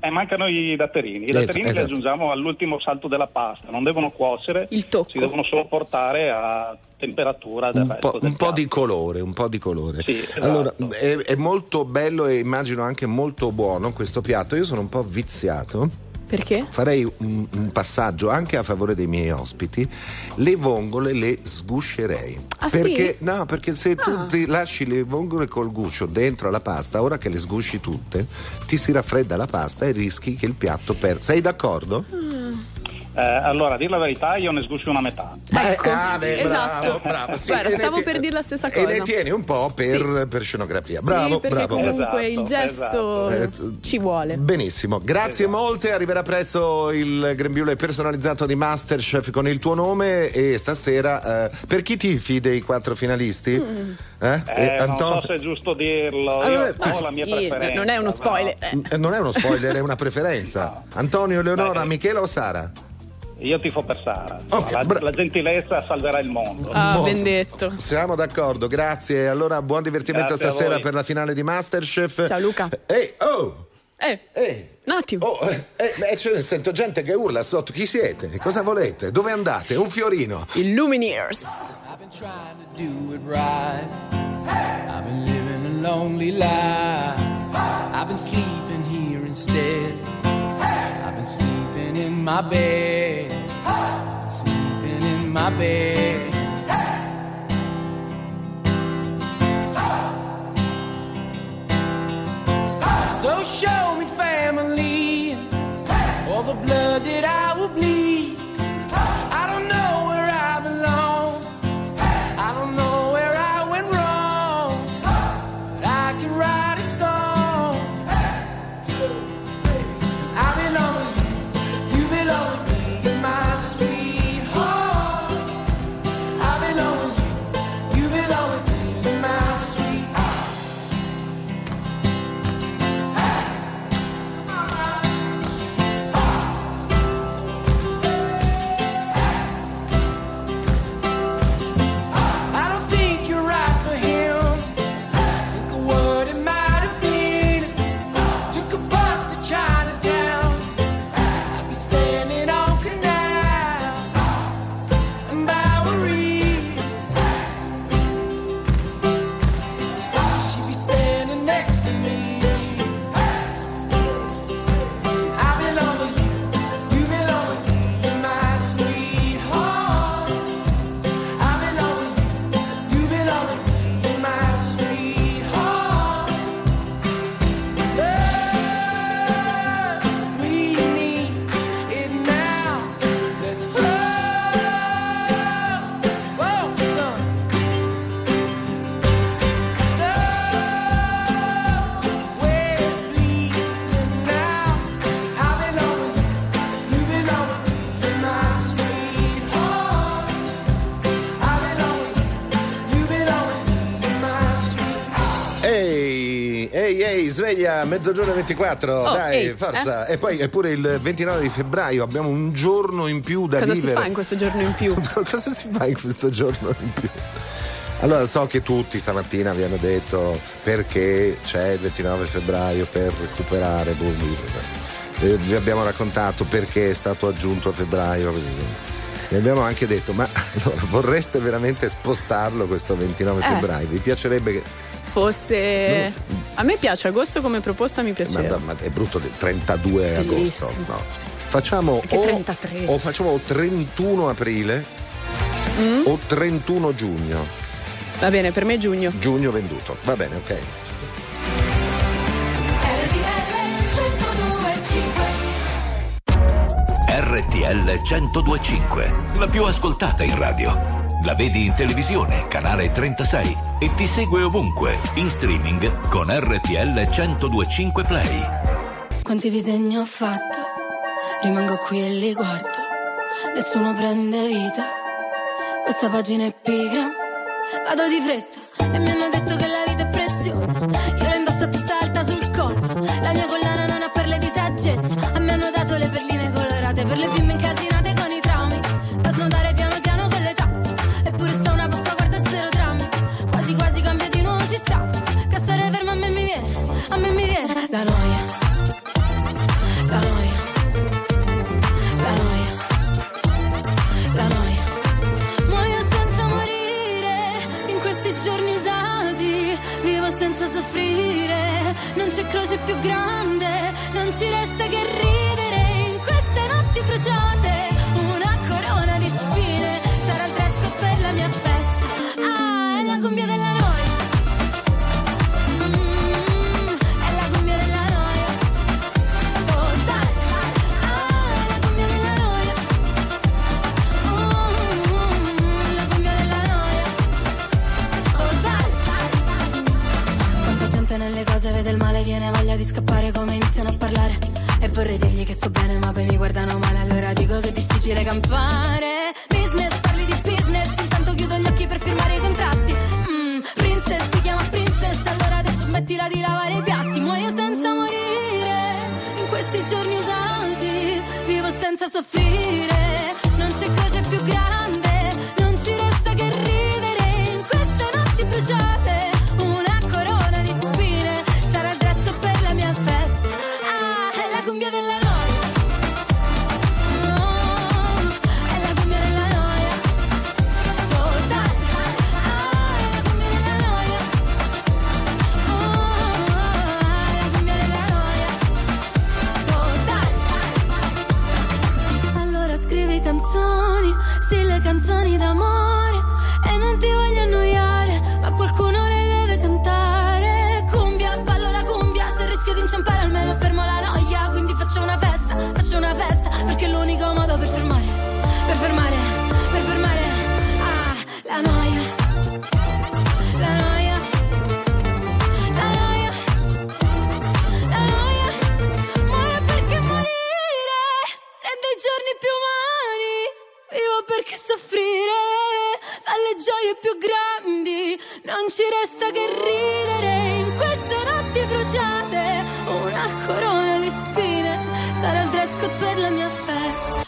Eh, mancano i datterini. I datterini li esatto. aggiungiamo all'ultimo salto della pasta, non devono cuocere, si devono solo portare a temperatura del Un resto po', del un po' di colore, un po' di colore. Sì, esatto. Allora, è, è molto bello e immagino anche molto buono questo piatto. Io sono un po' viziato. Perché? Farei un, un passaggio anche a favore dei miei ospiti. Le vongole le sguscerei. Ah, perché, sì? No, perché se tu Ah. ti lasci le vongole col guscio dentro alla pasta, ora che le sgusci tutte, ti si raffredda la pasta e rischi che il piatto per. Sei d'accordo? Eh, allora, a dire la verità, io ne sguscio una metà. Ecco, ah, beh, esatto. bravo, bravo, sì, Guarda, e stavo ti- per dire la stessa E cosa. ne tieni un po' per, per scenografia. Bravo, sì, perché bravo. comunque Esatto, il gesto esatto. ci vuole. Benissimo, grazie Esatto. molte. Arriverà presto il grembiule personalizzato di Masterchef con il tuo nome. E stasera, eh, per chi tifi dei quattro finalisti? Eh? Eh, E non Anto- so se è giusto dirlo, Ah, io vabbè, ho la mia Sì, preferenza. non è uno spoiler. eh. Eh, Non è uno spoiler, è una preferenza. Antonio, Eleonora, Michela o Sara? Io tifo per Sara. la, la gentilezza salverà il mondo. Ah, Mo- ben detto. Siamo d'accordo, grazie. Allora, buon divertimento Grazie stasera per la finale di Masterchef. Ciao Luca. Ehi, oh! Eh, un attimo. Oh, eh, eh, c'è- sento gente che urla sotto. Chi siete? Cosa volete? Dove andate? Un fiorino. I Lumineers. do it right. I've been living a lonely life. I've been sleeping here instead. My bed. Sleeping in my bed. So show me family, all the blood that I will bleed. Sveglia, mezzogiorno e 24, Oh, dai, ehi, forza. E poi è pure il 29 di febbraio, abbiamo un giorno in più da Cosa si vivere. fa in questo giorno in più? Cosa si fa in questo giorno in più? Allora, so che tutti stamattina vi hanno detto perché c'è il 29 febbraio per recuperare. Eh, vi abbiamo raccontato perché è stato aggiunto a febbraio. Vi abbiamo anche detto, ma allora, vorreste veramente spostarlo questo 29 Eh. febbraio? Vi piacerebbe che. Fosse. A me piace, agosto come proposta mi Ma, piaceva. ma è brutto, del 32 agosto. Bellissimo. No. Facciamo o, 33? o facciamo 31 aprile Mm? o 31 giugno. Va bene, per me è giugno. Giugno venduto. Va bene, ok. RTL 1025, la più ascoltata in radio. La vedi in televisione, canale 36 e ti segue ovunque, in streaming con RTL 1025 Play. Quanti disegni ho fatto, rimango qui e li guardo, nessuno prende vita, questa pagina è pigra, vado di fretta e mi non c'è croce più grande. Non ci resta che vorrei dirgli che sto bene, ma poi mi guardano male, allora dico che è difficile campare. grandi, non ci resta che ridere in queste notti bruciate, una corona di spine, sarà il dress per la mia festa.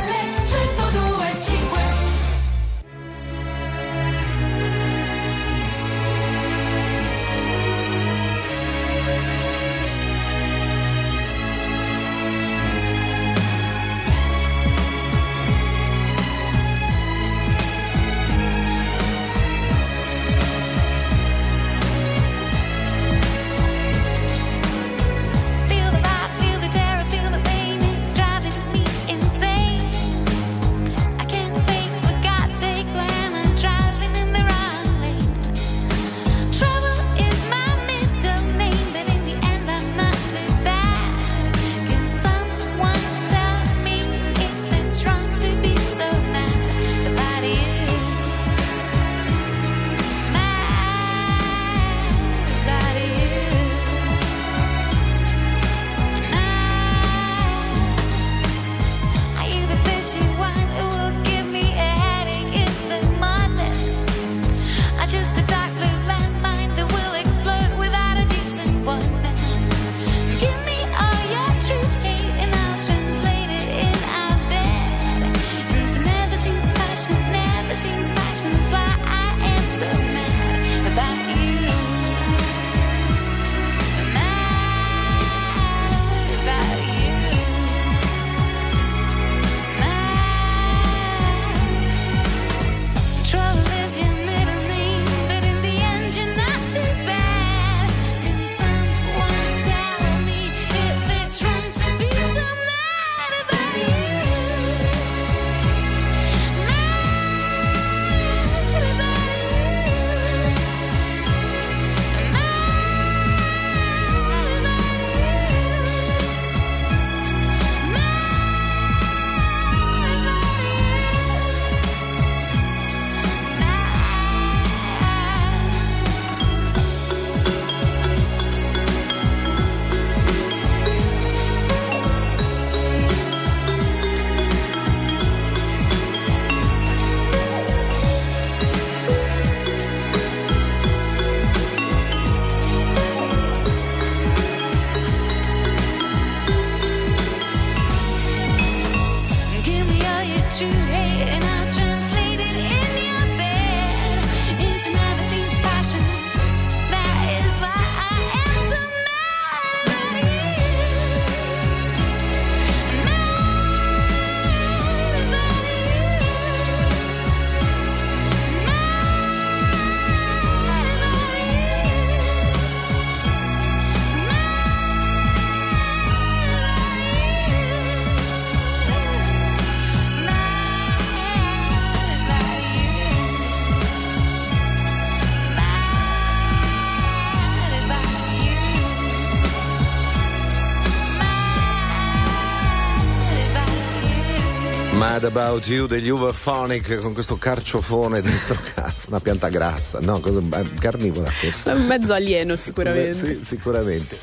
Mad About You degli Uvaphonic con questo carciofone dentro casa, una pianta grassa, no, cosa, carnivora forse. Mezzo alieno sicuramente. Sì, sicuramente.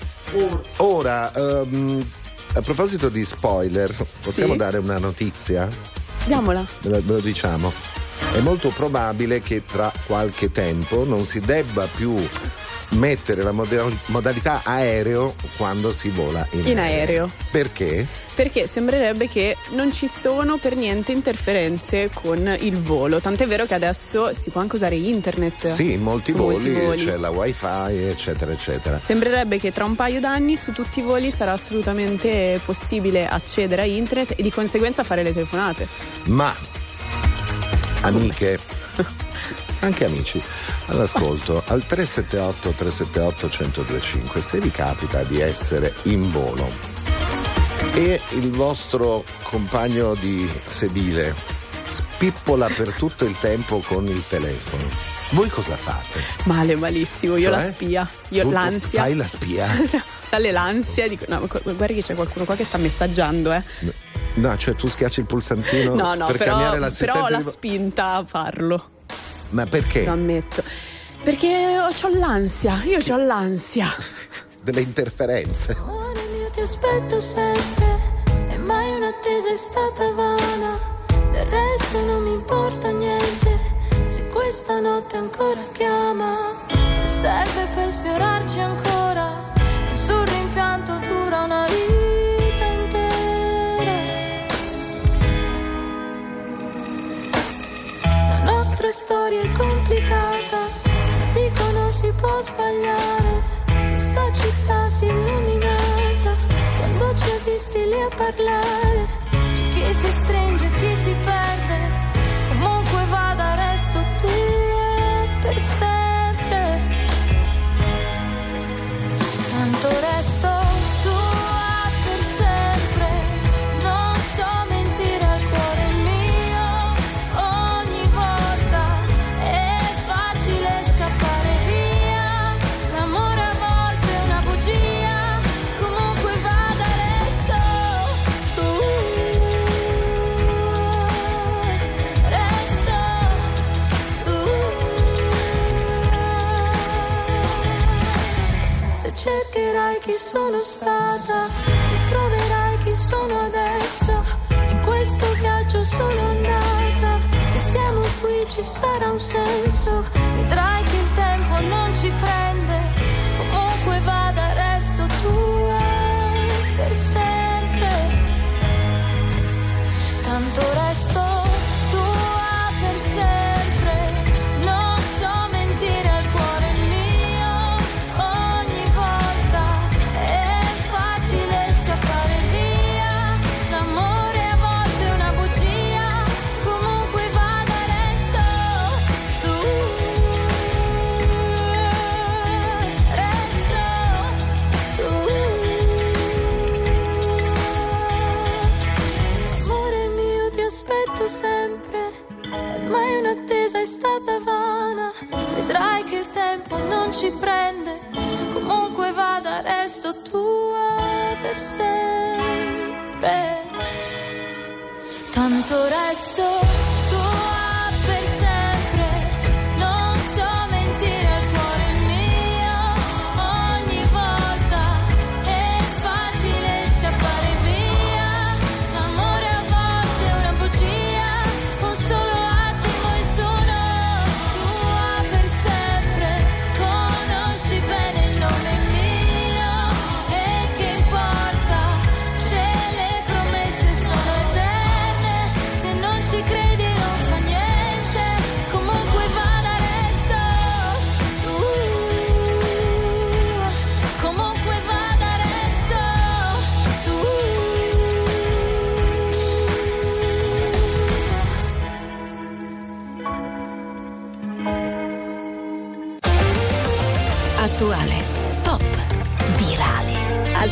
Ora, um, a proposito di spoiler, possiamo sì. dare una notizia? Diamola. Ve lo diciamo. È molto probabile che tra qualche tempo non si debba più mettere la moda- modalità aereo quando si vola in, In aereo. Perché? Perché sembrerebbe che non ci sono per niente interferenze con il volo. Tant'è vero che adesso si può anche usare internet. Sì, in molti voli, voli. c'è la wifi, eccetera, eccetera. Sembrerebbe che tra un paio d'anni su tutti i voli sarà assolutamente possibile accedere a internet e di conseguenza fare le telefonate. Ma amiche, anche amici, all'ascolto al 378 378 1025 se vi capita di essere in volo e il vostro compagno di sedile spippola per tutto il tempo con il telefono, voi cosa fate? Male, malissimo. Io Cioè? la spia, io Tu l'ansia. Fai la spia? Sale l'ansia. Dico, no, ma gu- guardi che c'è qualcuno qua che sta messaggiando, eh. No, cioè tu schiacci il pulsantino No, no, per però, cambiare l'assistente però ho la spinta a farlo. Ma perché? Lo ammetto. Perché ho, c'ho l'ansia, io ho l'ansia. Delle interferenze. Amore mio ti aspetto sempre e mai un'attesa è stata vana. Del resto non mi importa niente se questa notte ancora chiama. Se serve per sfiorarci ancora, nessun rimpianto dura una vita nostra storia è complicata, dico non si può sbagliare. Questa città si è illuminata quando ci hai visti lì a parlare. C'è chi si stringe, sarà un per sempre. Tanto resto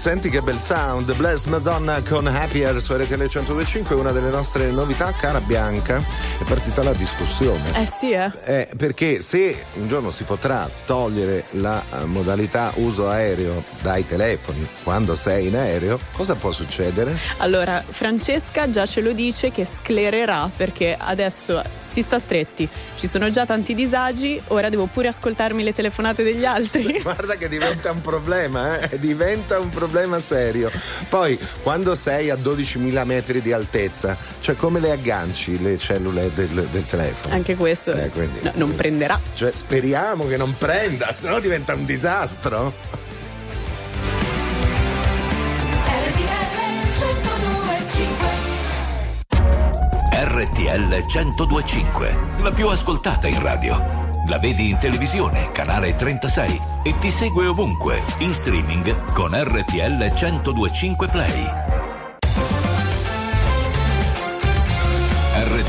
Senti, che bel sound. Blessed Madonna con Happier su RTL 125, una delle nostre novità, cara Bianca. Partita la discussione. Eh sì, eh. Eh, perché se un giorno si potrà togliere la eh, modalità uso aereo dai telefoni quando sei in aereo, cosa può succedere? Allora, Francesca già ce lo dice che sclererà perché adesso si sta stretti, ci sono già tanti disagi, ora devo pure ascoltarmi le telefonate degli altri. Guarda che diventa un problema, eh? diventa un problema serio. Poi, quando sei a 12.000 metri di altezza, cioè come le agganci le cellule del, del telefono? Anche questo Eh, quindi- no, non prenderà. Cioè, speriamo che non prenda, sennò diventa un disastro. RTL 1025, la più ascoltata in radio. La vedi in televisione, canale 36 e ti segue ovunque, in streaming con RTL 1025 Play.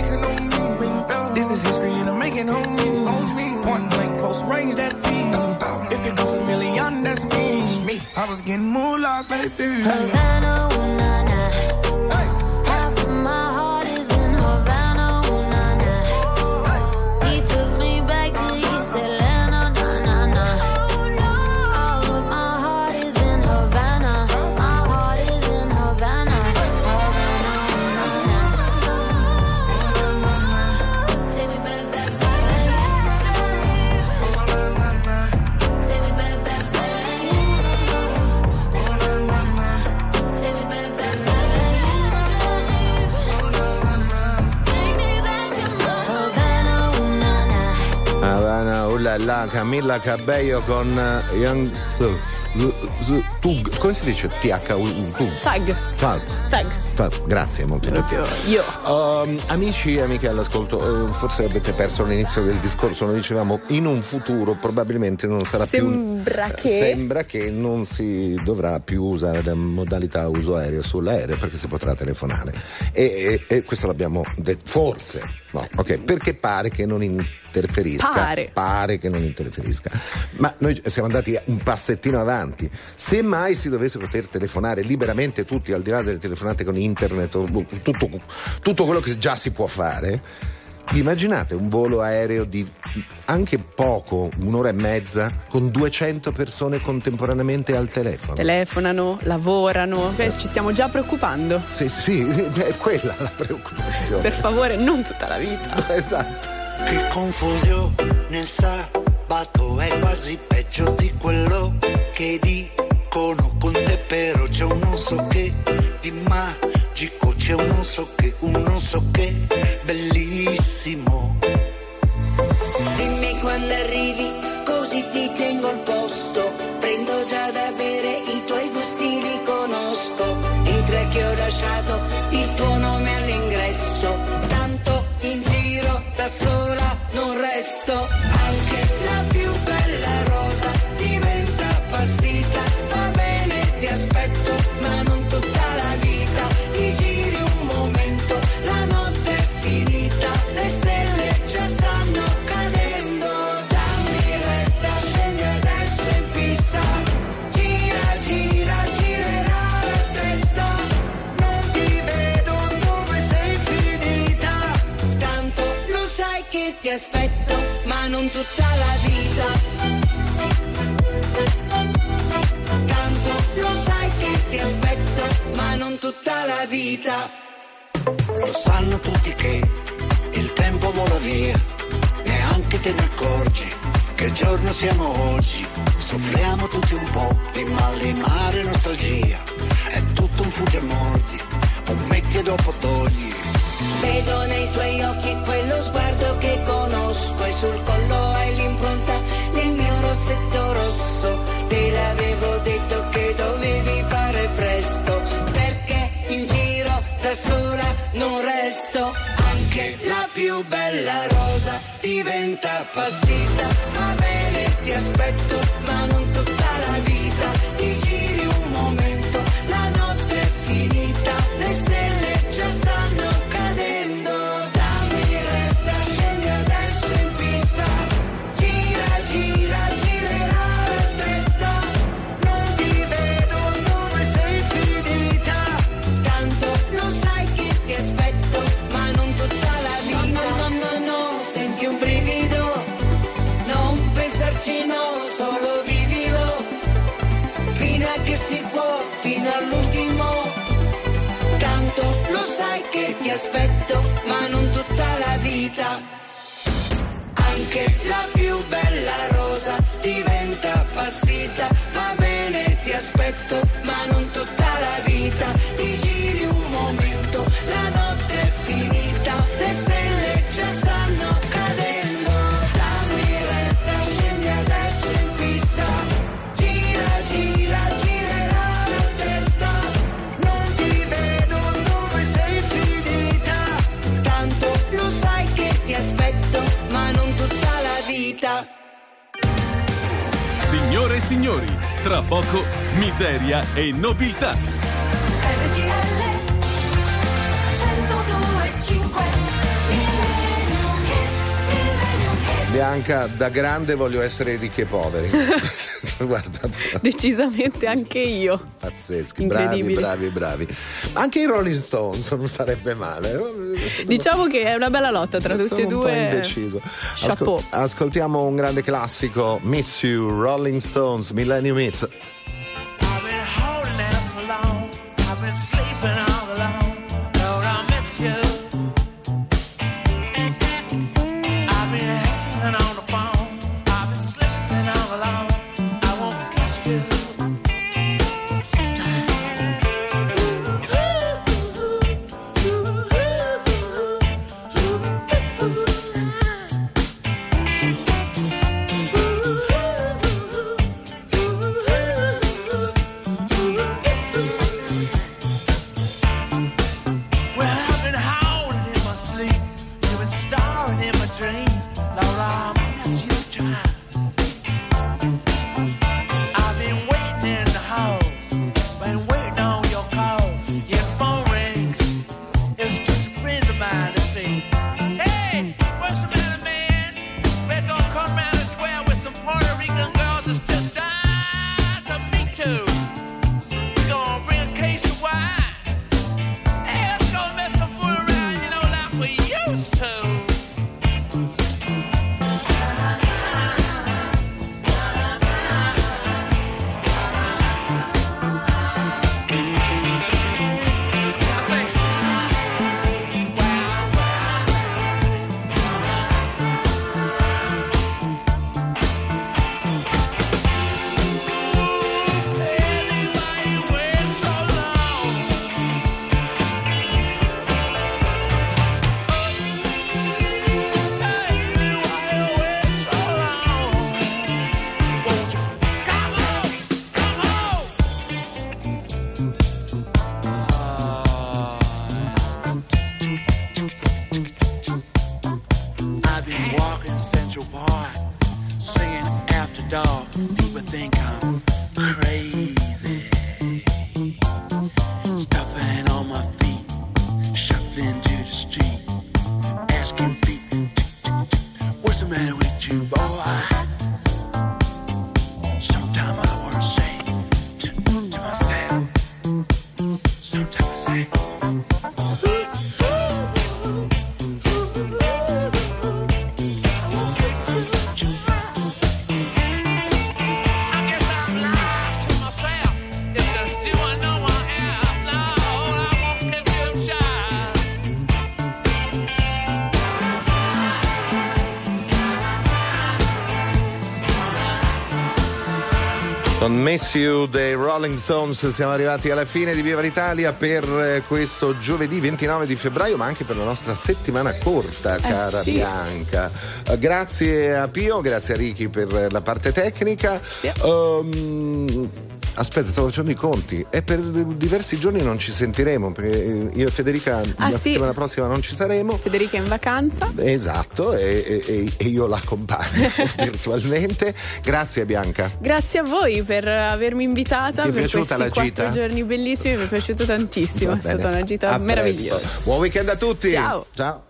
bacon on me. This is history and I'm making on me. Point blank, close range, that feed. If it goes a million, that's me. me. I was getting moolah, baby. Havana, Là, Camilla Cabello con eh, Young Tug. Come si dice? TH Tag. Tag. Tag. Tag. Grazie, molto gentile. Io. Um, amici e amiche all'ascolto, eh, forse avete perso l'inizio del discorso, noi dicevamo in un futuro probabilmente non sarà Sembra più che- sembra che non si dovrà più usare la modalità uso aereo sull'aereo perché si potrà telefonare e, e- e questo l'abbiamo detto forse no ok perché pare che non interferisca. Pare. pare che non interferisca. Ma noi siamo andati un passettino avanti. Se mai si dovesse poter telefonare liberamente tutti al di là delle telefonate con internet tutto, tutto quello che già si può fare Immaginate un volo aereo di anche poco, un'ora e mezza, con 200 persone contemporaneamente al telefono. Telefonano, lavorano, eh. ci stiamo già preoccupando. Sì, sì, è quella la preoccupazione. Per favore, non tutta la vita. Esatto. Che confusione nel sabato è quasi peggio di quello che dicono con te, però c'è un non so che di magico c'è un non so che, un non so che, bellissimo. Dimmi quando arrivi, così ti tengo il po'. Tutta la vita. Tanto lo sai che ti aspetto, ma non tutta la vita. Lo sanno tutti che il tempo vola via, neanche te ne accorgi che giorno siamo oggi. Soffriamo tutti un po' di mal di mare e nostalgia, è tutto un fugge mordi, un metti e dopo togli. Vedo nei tuoi occhi quello sguardo che conosco e sul collo hai l'impronta del mio rossetto rosso. Te l'avevo detto che dovevi fare presto, perché in giro da sola non resto. Anche la più bella rosa diventa passita. Va bene, ti aspetto, vita. Anche la più tra poco miseria e nobiltà. Bianca, da grande voglio essere ricchi e poveri. Guarda, Decisamente anche io. pazzeschi, bravi, bravi, bravi. Anche i Rolling Stones non sarebbe male. Diciamo che è una bella lotta tra Sono tutti e un po' due. indeciso. Ascol- ascoltiamo un grande classico, Miss You, Rolling Stones, Millennium Hit. Miss You dei Rolling Stones siamo arrivati alla fine di Viva l'Italia per eh, questo giovedì 29 di febbraio, ma anche per la nostra settimana corta, cara sì. Bianca. Eh, Grazie a Pio, grazie a Ricky per la parte tecnica. Ehm, aspetta, stavo facendo i conti e per diversi giorni non ci sentiremo perché eh, io e Federica Ah, la sì. settimana prossima non ci saremo. Federica è in vacanza. Esatto, e, e- e io l'accompagno virtualmente. Grazie Bianca. Grazie a voi per avermi invitata Ti è per piaciuta questi la gita? quattro giorni bellissimi, mi è piaciuto tantissimo, è stata una gita A meravigliosa. presto. Buon weekend a tutti. Ciao. Ciao.